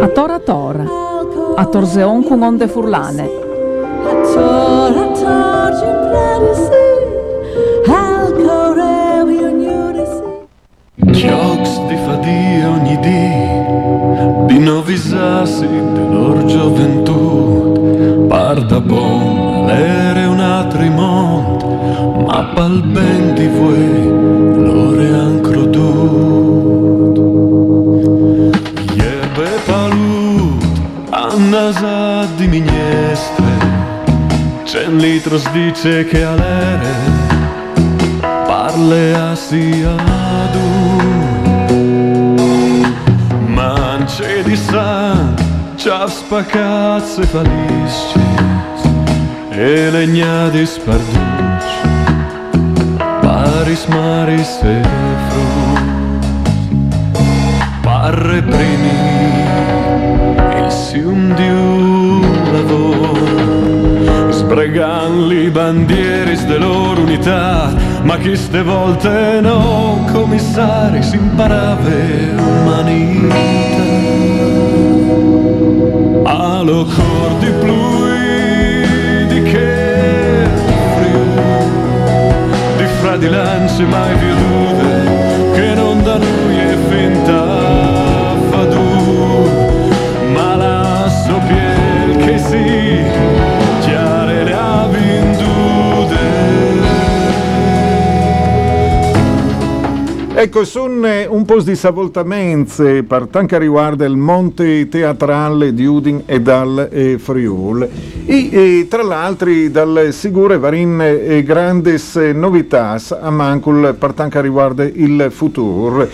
A tora tora, a torzeon cum onde furlane. Jocs di fadia ogni dì, di novi sassi dell'or gioventù, parda bon, l'ere un altri mont, ma pal ben di voi, litros dice che alere, parle a siadu. Mance di san Ciao spacazze falisci E legnadi sparduci Paris maris e frus Parre primi Il sium di un lavoro Sbregan li bandieris de loro unità Ma chi ste volte no Commissari si imparave umanità. A lo cor di plui di che frio Di fra di lance mai vedute Ecco, sono un po' di savoltamenze per tanto riguarda il monte teatrale di Udin e dal eh, Friul. E, e, tra l'altro dal sicure varin eh, grandes novità a mancul per tanto riguarda il futuro.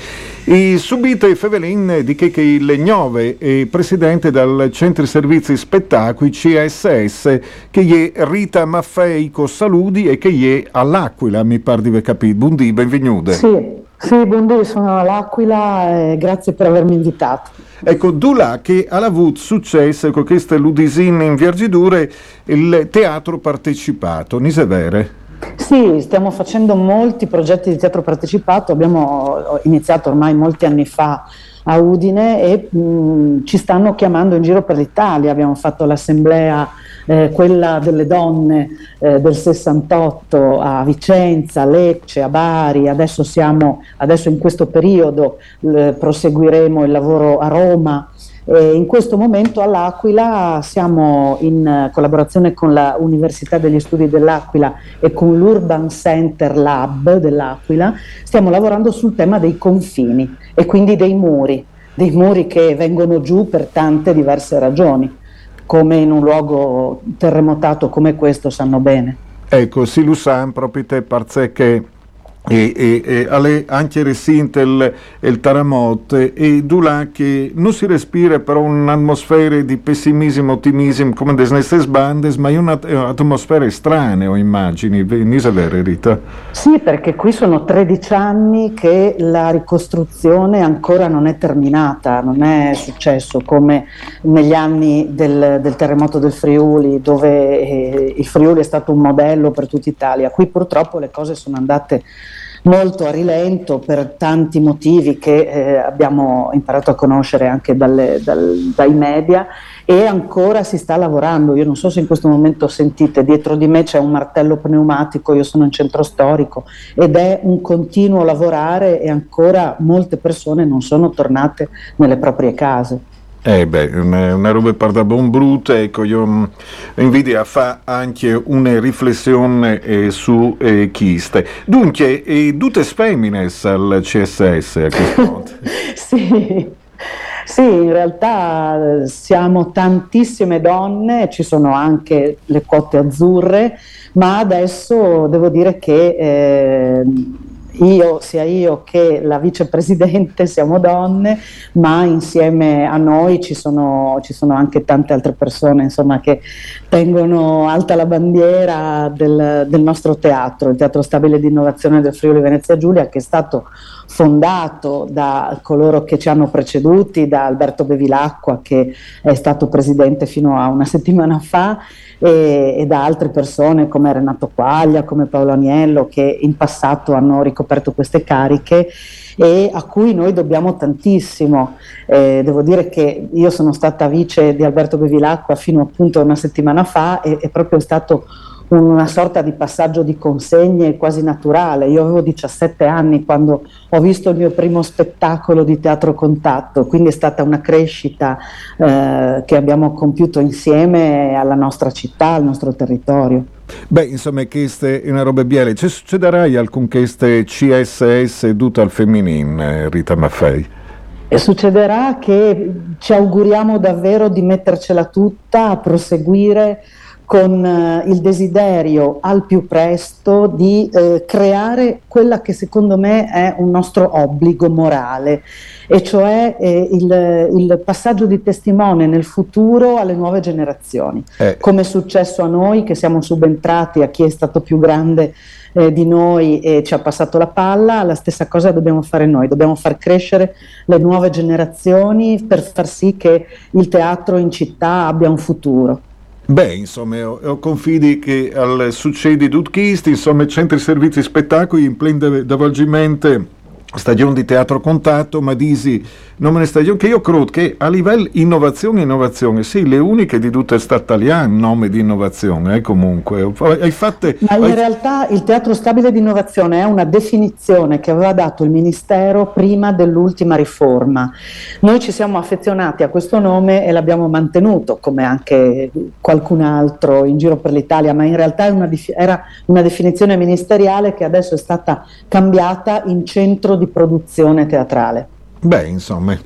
E subito Fevelin di che, che il Gnove è presidente del Centro Servizi Spettacoli CSS che è Rita Maffeico Saludi e che è all'Aquila, mi pare di aver capito. Buondì, benvenuta. Sì, sì, buondì, sono all'Aquila e grazie per avermi invitato. Ecco, Dula che ha avuto successo con queste ludisine in Viargidure, il teatro partecipato, Nisevere. Sì, stiamo facendo molti progetti di teatro partecipato, abbiamo iniziato ormai molti anni fa a Udine e mh, ci stanno chiamando in giro per l'Italia, abbiamo fatto l'assemblea, eh, quella delle donne eh, del 68 a Vicenza, a Lecce, a Bari, adesso, siamo, adesso in questo periodo proseguiremo il lavoro a Roma. E in questo momento all'Aquila siamo in collaborazione con l'Università degli Studi dell'Aquila e con l'Urban Center Lab dell'Aquila, stiamo lavorando sul tema dei confini e quindi dei muri, dei muri che vengono giù per tante diverse ragioni, come in un luogo terremotato come questo sanno bene. Ecco, si lo sa proprio te che e, e, e anche recente il, il terremoto e là che non si respira però un'atmosfera di pessimismo, ottimismo come delle stesse bande, ma è un'atmosfera strana, ho immagini, Nisa vero Rita? Sì, perché qui sono 13 anni che la ricostruzione ancora non è terminata, non è successo come negli anni del, del terremoto del Friuli, dove eh, il Friuli è stato un modello per tutta Italia. Qui purtroppo le cose sono andate molto a rilento per tanti motivi che eh, abbiamo imparato a conoscere anche dalle, dal, dai media e ancora si sta lavorando. Io non so se in questo momento sentite, dietro di me c'è un martello pneumatico, io sono in centro storico ed è un continuo lavorare e ancora molte persone non sono tornate nelle proprie case. Eh beh, una, roba per da buon brutto, ecco, io invidia fa anche una riflessione eh, su eh, chiste. Dunque, eh, tutte femmines al CSS a questo punto? sì. Sì, in realtà siamo tantissime donne, ci sono anche le quote azzurre, ma adesso devo dire che eh, io, sia io che la vicepresidente siamo donne, ma insieme a noi ci sono, ci sono anche tante altre persone insomma, che tengono alta la bandiera del, del nostro teatro, il Teatro Stabile di Innovazione del Friuli Venezia Giulia, che è stato fondato da coloro che ci hanno preceduti, da Alberto Bevilacqua che è stato presidente fino a una settimana fa e, e, da altre persone come Renato Quaglia, come Paolo Agnello che in passato hanno ricoperto queste cariche e a cui noi dobbiamo tantissimo. Eh, devo dire che io sono stata vice di Alberto Bevilacqua fino appunto a una settimana fa e è proprio stato una sorta di passaggio di consegne quasi naturale. Io avevo 17 anni quando ho visto il mio primo spettacolo di teatro contatto, quindi è stata una crescita eh, che abbiamo compiuto insieme alla nostra città, al nostro territorio. Beh, insomma, queste una roba biele. Ci succederà alcun queste CSS dute al femminile, Rita Maffei? E succederà che ci auguriamo davvero di mettercela tutta a proseguire con eh, il desiderio al più presto di eh, creare quella che secondo me è un nostro obbligo morale, e cioè eh, il, il, passaggio di testimone nel futuro alle nuove generazioni, eh. come è successo a noi che siamo subentrati a chi è stato più grande eh, di noi e ci ha passato la palla, la stessa cosa dobbiamo fare noi, dobbiamo far crescere le nuove generazioni per far sì che il teatro in città abbia un futuro. Beh, insomma, ho, ho confidi che al succedi tutto insomma, centri servizi spettacoli in plena avvolgimento stagione di teatro contatto, ma disi nome stagione che io credo che a livello innovazione innovazione, sì, le uniche di tutte state italiane nome di innovazione, eh, comunque. Hai fatte, ma in hai... realtà il teatro stabile di innovazione è una definizione che aveva dato il Ministero prima dell'ultima riforma. Noi ci siamo affezionati a questo nome e l'abbiamo mantenuto, come anche qualcun altro in giro per l'Italia, ma in realtà una, era una definizione ministeriale che adesso è stata cambiata in centro di produzione teatrale. Beh, insomma,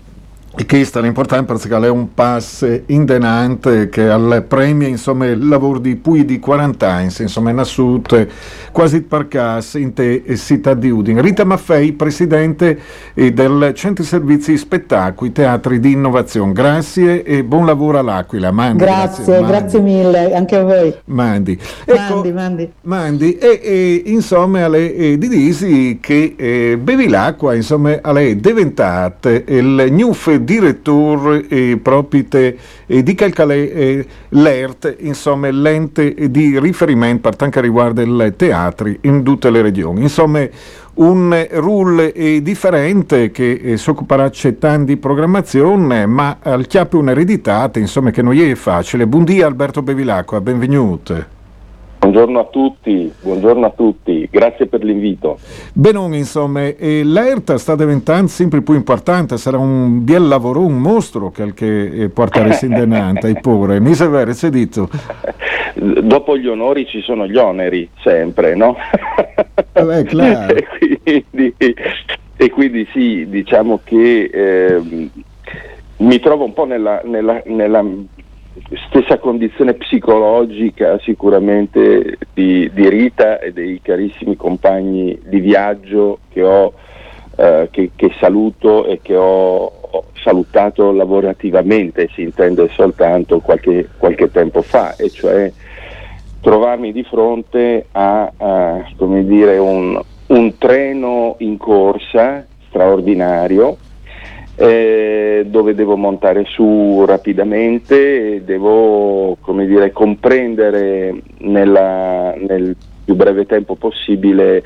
e questo è importante perché è un passo indenante che al premio insomma il lavoro di più di 40 anni insomma in assoluto quasi per caso in te città di Udine. Rita Maffei presidente eh, del centro servizi spettacoli teatri di innovazione. Grazie e buon lavoro all'Aquila. Mandi, grazie, grazie, grazie mille anche a voi. Mandi. Ecco, Mandi, Mandi. Mandi e, e insomma alle eh, disi che eh, Bevilacqua insomma è diventata il new direttore e propite di calcale eh, l'ERT, insomma l'ente di riferimento per quanto riguarda i teatri in tutte le regioni. Insomma un rule differente che eh, si occuperà tanto di programmazione ma al chiappe un'eredità insomma che non è facile. Buongiorno Alberto Bevilacqua, benvenuto. Buongiorno a tutti, buongiorno a tutti, grazie per l'invito. Bene, insomma, eh, l'ERTA sta diventando sempre più importante, sarà un bel lavoro, un mostro che, che eh, portare in denante, eppure, mi sa vero, si detto. Dopo gli onori ci sono gli oneri, sempre, no? Vabbè, claro. e, quindi, e quindi sì, diciamo che... Eh, mi trovo un po' nella, nella, nella stessa condizione psicologica sicuramente di, di, Rita e dei carissimi compagni di viaggio che, ho, eh, che, che saluto e che ho, salutato lavorativamente, si intende soltanto qualche, qualche, tempo fa, e cioè trovarmi di fronte a, a dire, un, un treno in corsa straordinario eh, dove devo montare su rapidamente e devo dire, comprendere nella, nel più breve tempo possibile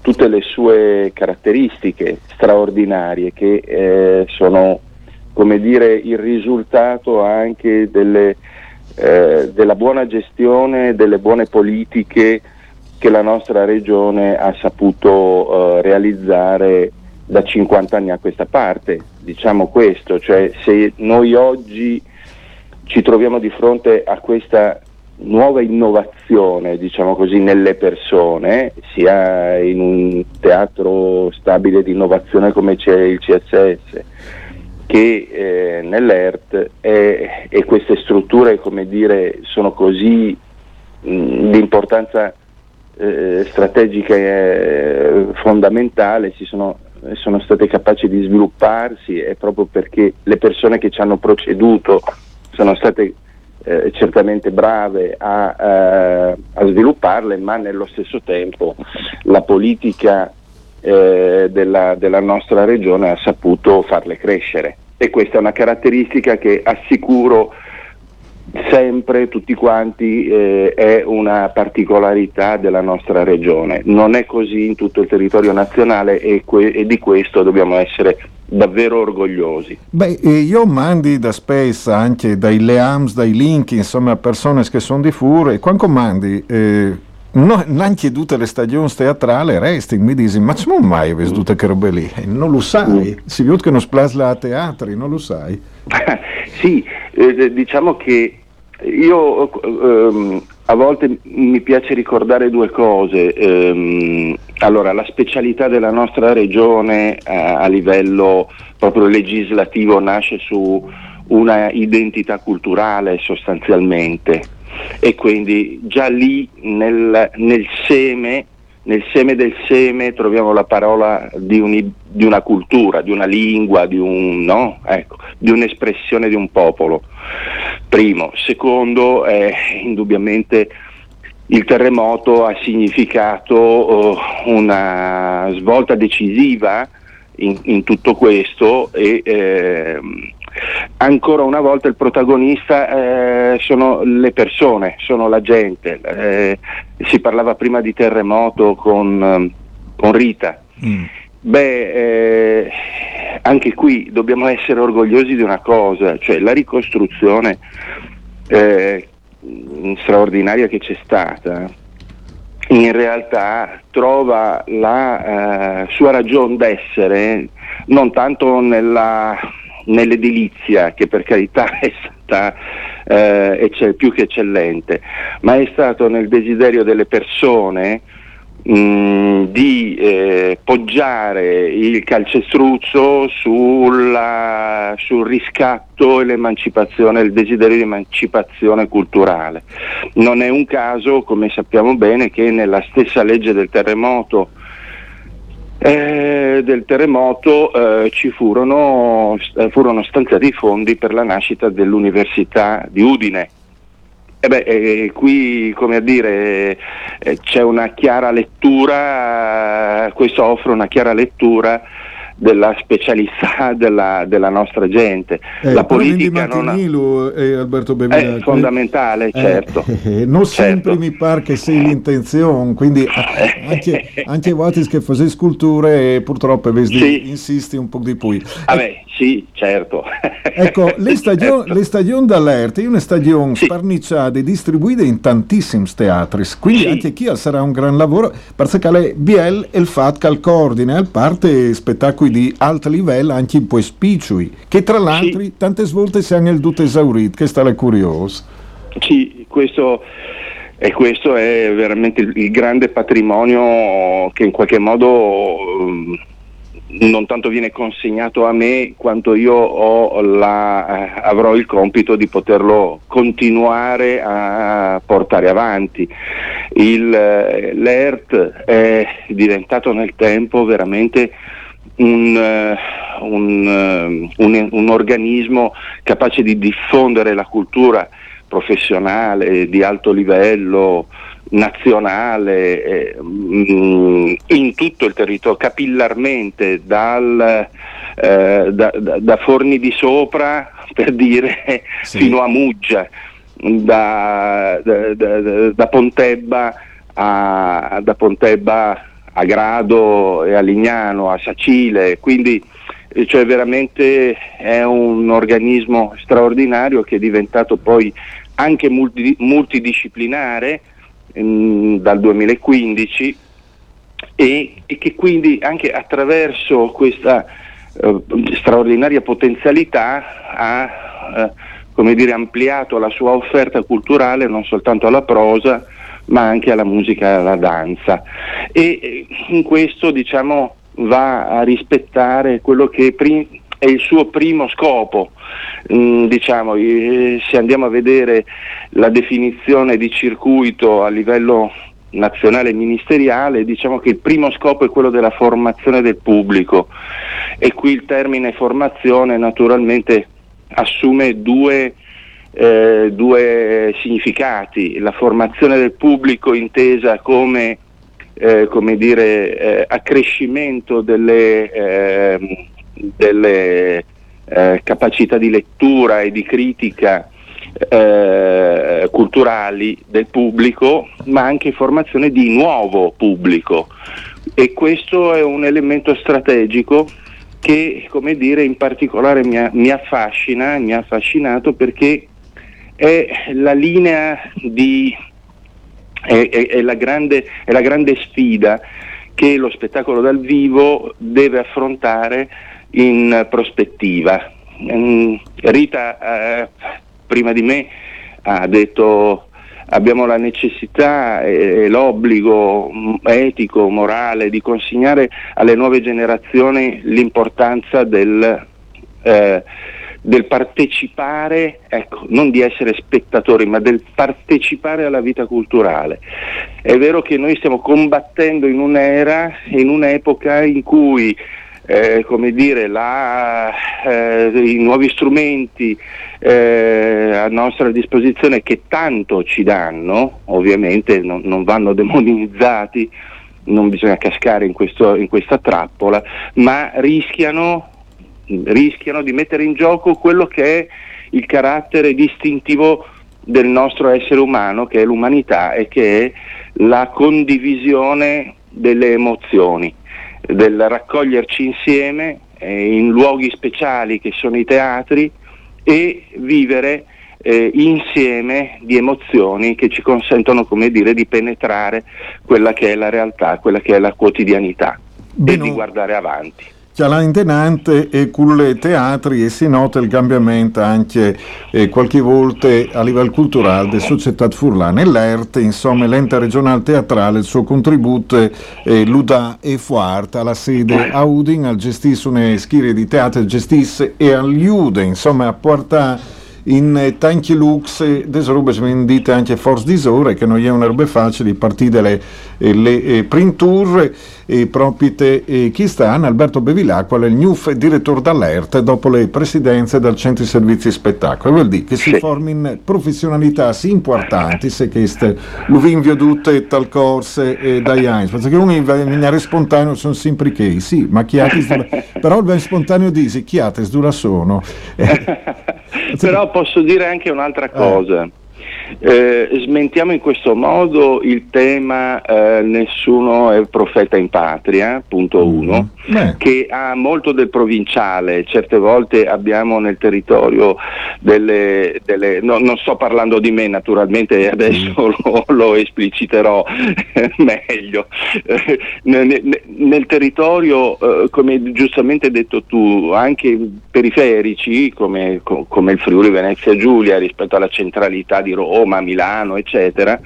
tutte le sue caratteristiche straordinarie che eh, sono dire, il risultato anche delle, eh, della buona gestione, delle buone politiche che la nostra regione ha saputo eh, realizzare da 50 anni a questa parte, diciamo questo, cioè se noi oggi ci troviamo di fronte a questa nuova innovazione, diciamo così, nelle persone, sia in un teatro stabile di innovazione come c'è il CSS, che eh, nell'ERT e, e, queste strutture, come dire, sono così di importanza eh, strategica eh, fondamentale, si sono, sono state capaci di svilupparsi è proprio perché le persone che ci hanno proceduto sono state eh, certamente brave a, eh, a, svilupparle, ma nello stesso tempo la politica eh, della, della nostra regione ha saputo farle crescere. E questa è una caratteristica che assicuro sempre tutti quanti eh, è una particolarità della nostra regione. Non è così in tutto il territorio nazionale e, que- e di questo dobbiamo essere davvero orgogliosi. Beh, io mandi da spesso anche dai Leams, dai link, insomma, persone che sono di fure, quando mandi eh, no, anche tutte le stagioni teatrali resti, mi dici, ma non mai hai visto che robe lì? E non lo sai, si vede che non splasla a teatri, non lo sai. sì, eh, diciamo che io ehm, a volte mi piace ricordare due cose. Ehm, allora, la specialità della nostra regione eh, a livello proprio legislativo nasce su una identità culturale sostanzialmente e quindi già lì nel, nel seme nel seme del seme troviamo la parola di, un, di una cultura, di una lingua, di, un, no? ecco, di, un'espressione di un popolo. Primo. Secondo, eh, indubbiamente il terremoto ha significato uh, una svolta decisiva in, in tutto questo e eh, ancora una volta il protagonista eh, sono le persone, sono la gente. Eh, si parlava prima di terremoto con, ehm, con Rita. Mm. Beh, eh, anche qui dobbiamo essere orgogliosi di una cosa, cioè la ricostruzione eh, straordinaria che c'è stata in realtà trova la uh, sua ragione d'essere non tanto nella nell'edilizia, che per carità è stata eh, più che eccellente, ma è stato nel desiderio delle persone di eh, poggiare il calcestruzzo sulla, sul riscatto e l'emancipazione, il desiderio di emancipazione culturale. Non è un caso, come sappiamo bene, che nella stessa legge del terremoto eh, del terremoto eh, ci furono, eh, furono, stanziati i fondi per la nascita dell'Università di Udine. E beh, eh, qui come a dire eh, c'è una chiara lettura, questo offre una chiara lettura della specialità della, della nostra gente. Eh, la politica non ha... eh, Alberto Bevina, è fondamentale, eh, certo. Eh, non certo. sempre mi pare che sia l'intenzione, quindi eh, anche, anche volte che fai sculture purtroppo sì. insisti un po' di più. Vabbè, sì, certo. ecco, le stagioni, le stagioni d'allerta, è una stagione sì. sparniciata e distribuita in tantissimi teatri, quindi sì. anche qui sarà un gran lavoro, perché Biel e il fatto che al coordine al parte spettacoli di alto livello anche un po' spicciui, che tra l'altro sì. tante volte si hanno il tutto esaurito, che sta la curiosa. Sì, questo... E questo è veramente il, il grande patrimonio che in qualche modo um, non tanto viene consegnato a me quanto io la, eh, avrò il compito di poterlo continuare a portare avanti. Il, eh, L'ERT è diventato nel tempo veramente un, uh, un, uh, un, un, organismo capace di diffondere la cultura professionale di alto livello, nazionale eh, mm, in tutto il territorio, capillarmente dal, eh, da, da, da, Forni di Sopra per dire sì. fino a Muggia, da, da Pontebba, a, da Pontebba a Grado e a Lignano, a Sacile, quindi eh, cioè veramente è un organismo straordinario che è diventato poi anche multi, multidisciplinare Ehm, dal 2015 e, e, che quindi anche attraverso questa eh, straordinaria potenzialità ha eh, dire, ampliato la sua offerta culturale non soltanto alla prosa ma anche alla musica e alla danza. E in questo diciamo va a rispettare quello che prim- è il suo primo scopo, mm, diciamo, eh, se andiamo a vedere la definizione di circuito a livello nazionale ministeriale, diciamo che il primo scopo è quello della formazione del pubblico. E qui il termine formazione naturalmente assume due, eh, due significati, la formazione del pubblico intesa come, eh, come dire, eh, accrescimento delle, ehm, delle eh, capacità di lettura e di critica eh, culturali del pubblico, ma anche formazione di nuovo pubblico. E questo è un elemento strategico che, come dire, in particolare mi, mi affascina, mi ha affascinato perché è la linea di è, è, è, la grande, è, la grande, sfida che lo spettacolo dal vivo deve affrontare in prospettiva. Mm, Rita eh, prima di me ha detto abbiamo la necessità e l'obbligo mm, etico, morale di consegnare alle nuove generazioni l'importanza del, eh, del partecipare, ecco, non di essere spettatori, ma del partecipare alla vita culturale. È vero che noi stiamo combattendo in un'era, in un'epoca in cui eh, come dire, la, eh, i nuovi strumenti eh, a nostra disposizione che tanto ci danno, ovviamente non, non vanno demonizzati, non bisogna cascare in, questo, in questa trappola, ma rischiano, rischiano di mettere in gioco quello che è il carattere distintivo del nostro essere umano, che è l'umanità e che è la condivisione delle emozioni del raccoglierci insieme eh, in luoghi speciali che sono i teatri e vivere eh, insieme di emozioni che ci consentono come dire, di penetrare quella che è la realtà, quella che è la quotidianità Beno. e di guardare avanti intenante e con teatri e si nota il cambiamento anche eh, qualche volta a livello culturale della società furlana e l'ERT, insomma l'ente regionale teatrale, il suo contributo eh, l'UDA e Fuart alla sede a Udin, al gestisse una schiera di teatro, gestisse e all'Ude, insomma a portare in tanti lux des robe vendite anche forse di sore che non è una roba facile partire le, eh, le eh, printure e propite e chi sta? Alberto Bevilacqua il new direttore d'Alert dopo le presidenze del centro di servizi spettacolo. Vuol dire che si sì. formino professionalità sì importanti se queste lo vinvio tutte tal corse e dai Heinz. Perché uno in spontaneo sono sempre che sì ma chi ha però il ben spontaneo dice chi ha dura sono però posso dire anche un'altra cosa. Eh. Eh, smentiamo in questo modo il tema eh, nessuno è profeta in patria, punto mm. uno, mm. che ha molto del provinciale, certe volte abbiamo nel territorio delle, delle no, non sto parlando di me naturalmente, adesso mm. lo, lo, espliciterò meglio, eh, nel, nel, territorio, eh, come giustamente hai detto tu, anche periferici come, come il Friuli Venezia Giulia rispetto alla centralità di Roma, Roma, Milano, eccetera,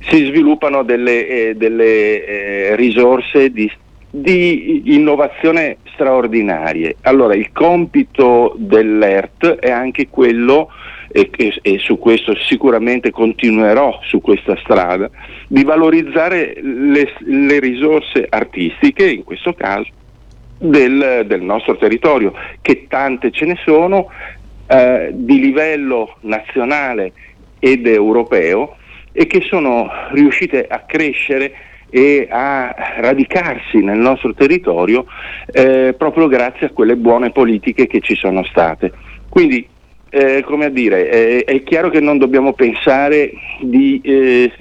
si sviluppano delle, eh, delle eh, risorse di, di, innovazione straordinarie. Allora il compito dell'ERT è anche quello, e, e, e, su questo sicuramente continuerò su questa strada, di valorizzare le, le risorse artistiche, in questo caso, del, del, nostro territorio, che tante ce ne sono, eh, di livello nazionale ed europeo e che sono riuscite a crescere e a radicarsi nel nostro territorio eh, proprio grazie a quelle buone politiche che ci sono state. Quindi, eh, come a dire, eh, è chiaro che non dobbiamo pensare di, eh,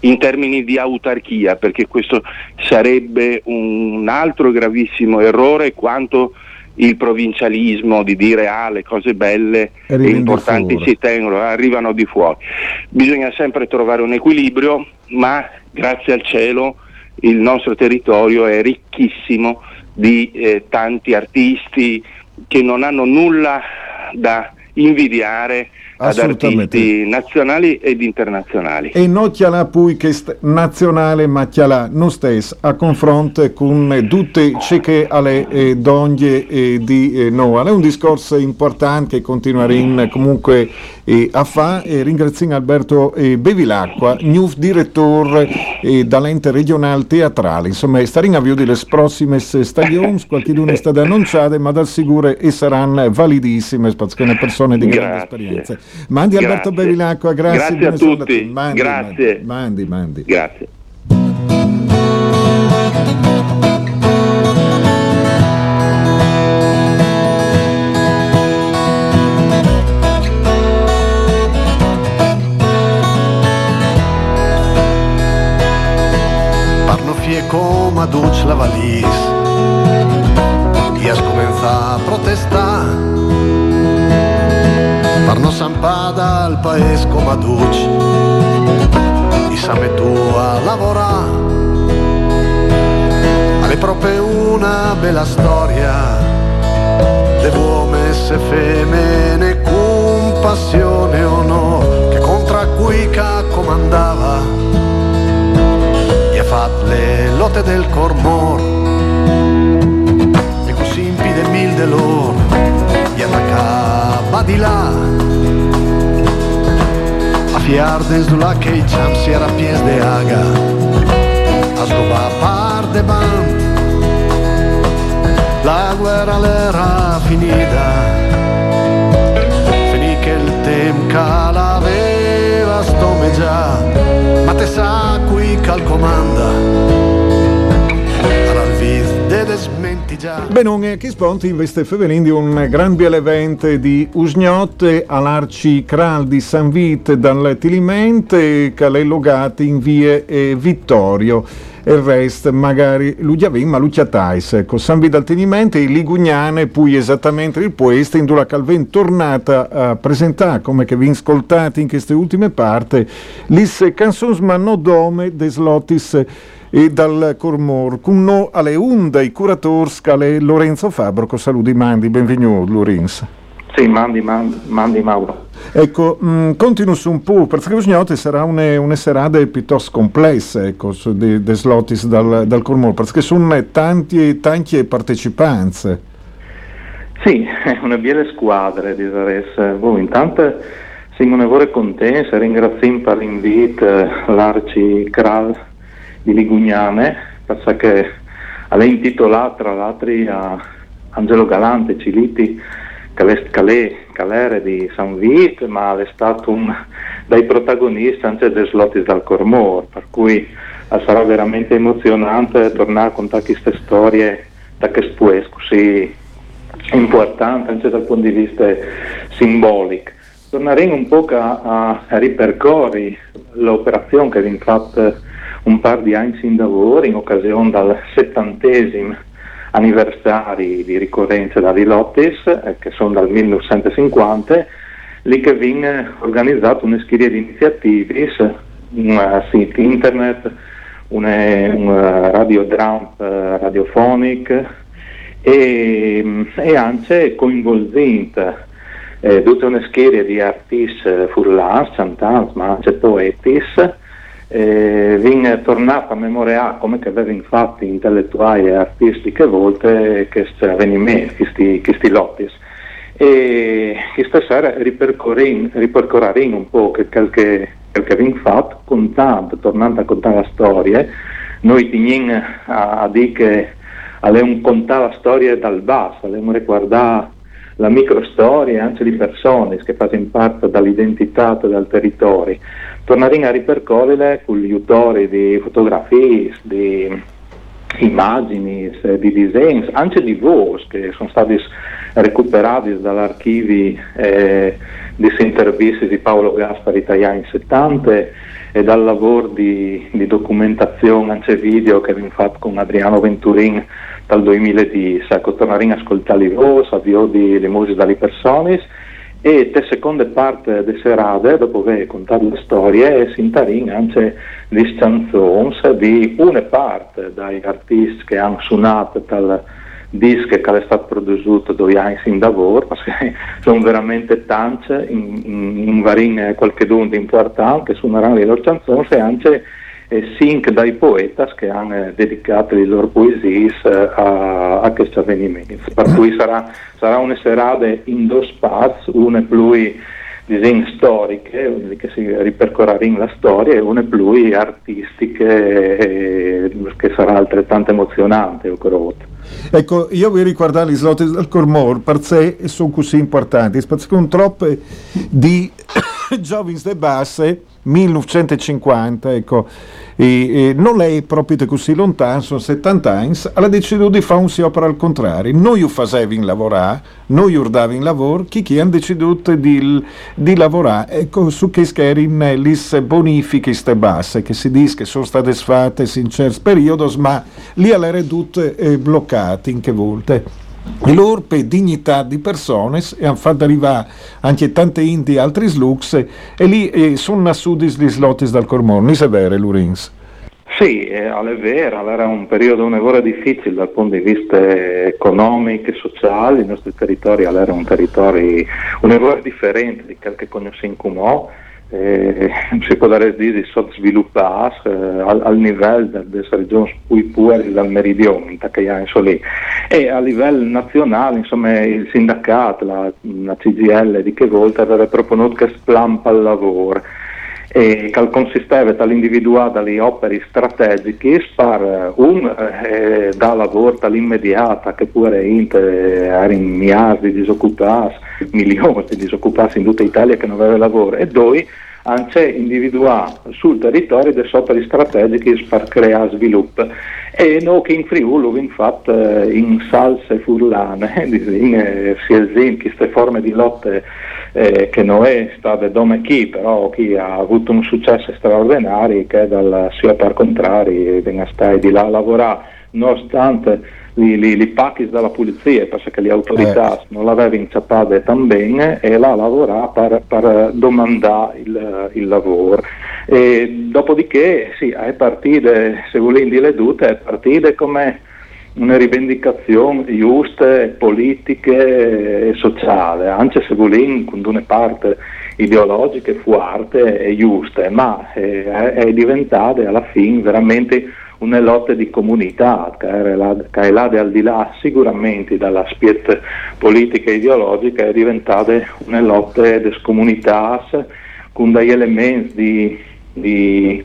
in termini di autarchia, perché questo sarebbe un altro gravissimo errore quanto il provincialismo di dire ah le cose belle e importanti si tengono, arrivano di fuori. Bisogna sempre trovare un equilibrio, ma grazie al cielo il nostro territorio è ricchissimo di eh, tanti artisti che non hanno nulla da invidiare ad artisti nazionali ed internazionali. E non chiala poi che st- nazionale, ma chiala non stesso a confronto con tutte ciò alle eh, donne eh, di eh, Noa. È un discorso importante che continueremo comunque a fare e ringrazio Alberto Bevilacqua, new direttore dall'ente regionale teatrale. Insomma, staremo a vedere le prossime stagioni, qualcuno è stato annunciato, ma dal sicuro e saranno validissime perché persone di grande esperienza. Mandi grazie. Alberto Bevilacqua, grazie. Grazie a tutti. Mandi, grazie. Mandi, mandi. Grazie. Com a duci la valis i es comença a protestar per no s'empada al país com a duci i s'ametu a lavorare. È proprio una bella storia. De uomini e femmine con passione o no che contra cui comandava fatto le lotte del cormor. E così impide mil de lor e attaccava di là a fiar dentro la che i jam si era pies de aga a scopa par de band la guerra l'era finita finì che il tempo l'aveva stomeggiato ma te sa qui cal comanda Benone, che sponti investe fevelin di un gran bielevente di Usgnotte all'Arci Kral di San Vit dal Tilimente che è logato in vie eh, Vittorio. E il resto magari Lugiavin ma Luciatais ecco. San Vit dal Tilimente e Ligugnane poi esattamente il puesto in dura Calven tornata a presentare come che vi ascoltate in queste ultime parti lis canzons ma no dome des lotis e dal Cormor, con no alle unde i curatori scale Lorenzo Fabro, saluti mandi, benvenuto Lorenzo. Sì, mandi, mandi, mandi Mauro. Ecco, mh, mm, continuo su un po', perché Usgnote sarà una, una serata piuttosto complessa, ecco, di, di slotis dal, dal Cormor, perché sono tanti, tanti partecipanti. Sì, è una bella squadra di Zares. Boh, intanto siamo contenti, ringraziamo per l'invito l'Arci Kral di Ligugnane, perché è intitolata tra l'altro a Angelo Galante Ciliti, che è di San Vito, ma è stato un dei protagonisti anche dei slotti dal Cormor, per cui sarà veramente emozionante tornare a contare queste storie da che spues così importanti anche dal punto di vista simbolico. Torneremo un po' a, a ripercorrere l'operazione che vi fatta un par di anni in lavoro in occasione del settantesimo anniversario di ricorrenza da Lottis, eh, che sono dal 1950, lì che viene organizzato una serie di iniziative, un sito internet, un, un radiodramp eh, radiofonic e, e anche coinvolgente eh, tutta una serie di artisti furlans, cantanti, ma anche poeti eh, viene tornato a memoriare come che aveva infatti intellettuali e artistiche volte questi avvenimenti, questi, questi lottis. E questa sera ripercorreremo un po' quel che, abbiamo fatto, contando, tornando a contare la storia. Noi teniamo a, a dire che abbiamo contato la storia dal basso, abbiamo riguardato la microstoria anche di persone che fanno parte dall'identità del territorio torneremo a ripercorrere con gli autori di fotografie, di immagini, di disegni, anche di voci che sono stati recuperati dall'archivio eh, di interviste di Paolo Gaspari anni 70 e dal lavoro di, di documentazione, anche video che abbiamo fatto con Adriano Venturin dal 2010. Ecco, torneremo a ascoltare le voci, a le musiche dalle persone e la seconda parte delle serate, dopo aver contato le storie, si intarina anche le canzoni di una parte degli artisti che hanno suonato dal dischi che è stato prodotto due anni in lavoro, perché sono veramente tante in, in, in varie qualche dunque importante, suoneranno le loro canzoni e anche eh, sync dai poeti che hanno dedicato le loro poesie eh, a, a questo avvenimento. Per cui sarà, sarà una serata in due spazi, una più disegni storiche che si ripercorreranno la storia e una più artistiche eh, che sarà altrettanto emozionante io credo. Ecco, io vi ricordare gli slot del Cormor perché sono così importanti, perché con troppe di giovani e basse 1950, ecco, e, e non è proprio così lontano, sono 70 anni, ha deciso di fare un si opera al contrario. Noi facevamo lavorare, noi urdavamo lavoro, chi chi hanno deciso di, di, lavorare, ecco, su che scherine le bonifiche ste basse, che si dice che sono state fatte in certi periodi, ma lì alle ridotte eh, bloccate in che volte e loro per dignità di persone e hanno fatto arrivare anche tante indi altri slux e lì eh, sono nasciuti gli slotis dal Cormorni, se è vero Lurins? Sì, è vero, era un periodo un'ora difficile dal punto di vista economico e sociale, i nostri territori erano un territorio un'ora differente di quel che conosciamo eh, si può dare dire sottosviluppati eh, al, al, livello delle regioni più pueri del meridione, lì. e a livello nazionale insomma, il sindacato, la, la CGL di che volta aveva proposto che splampa il lavoro e che consisteva dall'individuare le opere strategiche per un eh, da lavoro all'immediata che pure erano miliardi di disoccupati, milioni di disoccupati in tutta Italia che non aveva lavoro. E due anche individuare sul territorio delle opere strategiche per creare sviluppo. E noi che in Friuli infatti in salse furlane in eh, si esempi queste forme di lotte eh, che non è stata dome chi però chi ha avuto un successo straordinario che dal sia per contrario viene a di là a lavorare nonostante li, li, li pacchi dalla polizia perché le autorità eh. non l'avevano inciappate tan bene e là lavorare per, per domandare il, il, lavoro. E dopodiché sì, è partite, se volendo le dute, è partite come una rivendicazione giusta, politiche e sociale, anche se volendo con una parte ideologica, forte e giusta, ma è, è diventata alla fine veramente una lotta di comunità che è là al di là sicuramente dalla spietta politica e ideologica, è diventata una lotta di comunità con degli elementi di, di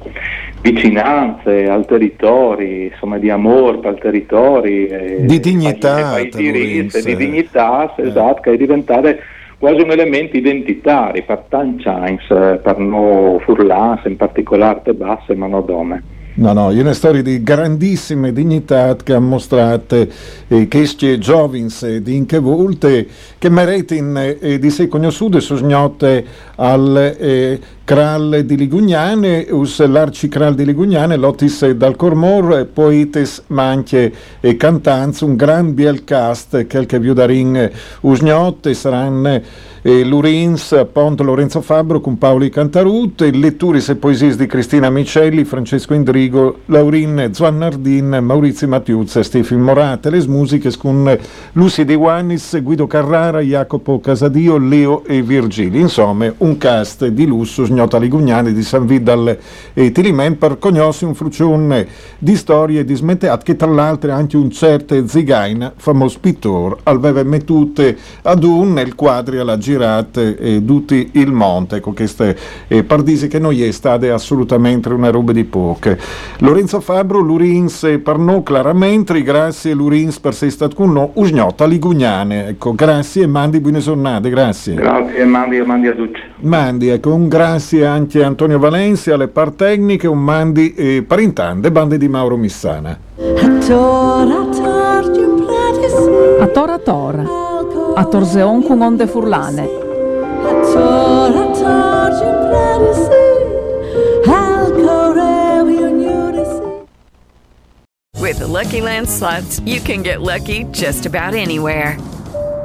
vicinanze al territorio, insomma di amore al territorio, di dignità, e, diritti, di dignità, eh. esatto, che è diventata quasi un elemento identitario per tanti per noi furlans, in particolare te basse, ma non dome. No, no, è una storia di grandissime dignità che ha mostrato eh, questi giovani di in che volte che meritano eh, di essere conosciuti sognotte al eh, Kral di Ligugnane, us l'arcicral di Ligugnane, lotis dal Cormor, poetes ma anche e cantanze, un gran biel cast, quel che vi darin usgnotte, saranno eh, Lurins, Pont Lorenzo Fabbro con Paoli Cantarut, letture e poesie di Cristina Micelli, Francesco Indrigo, Laurin Zuannardin, Maurizio Mattiuzza, Stefano Morate, le musiche con Lucy Di Wannis, Guido Carrara, Jacopo Casadio, Leo e Virgili. Insomma, un cast di lusso, sgnota Ligugnani di San Vidal e Tilimen per conoscere un frucione di storie di smetteat che tra l'altro anche un certo Zigain, famoso pittore, aveva mettute ad un nel quadri alla gira girate eh, tutti il monte con queste eh, pardisi che noi è stata assolutamente una roba di poche. Lorenzo Fabro, Lurins e Parnò chiaramente, grazie Lurins per essere stato con noi, Usgnotta Ligugnane, ecco, grazie e mandi buone giornate, grazie. Grazie, mandi, mandi a tutti. Mandi, ecco, un grazie anche a Antonio Valencia, alle par tecniche, un mandi eh, parintande, bande di Mauro Missana. A tora tora a Torseon con onde furlane. With the Lucky Land slots, you can get lucky just about anywhere.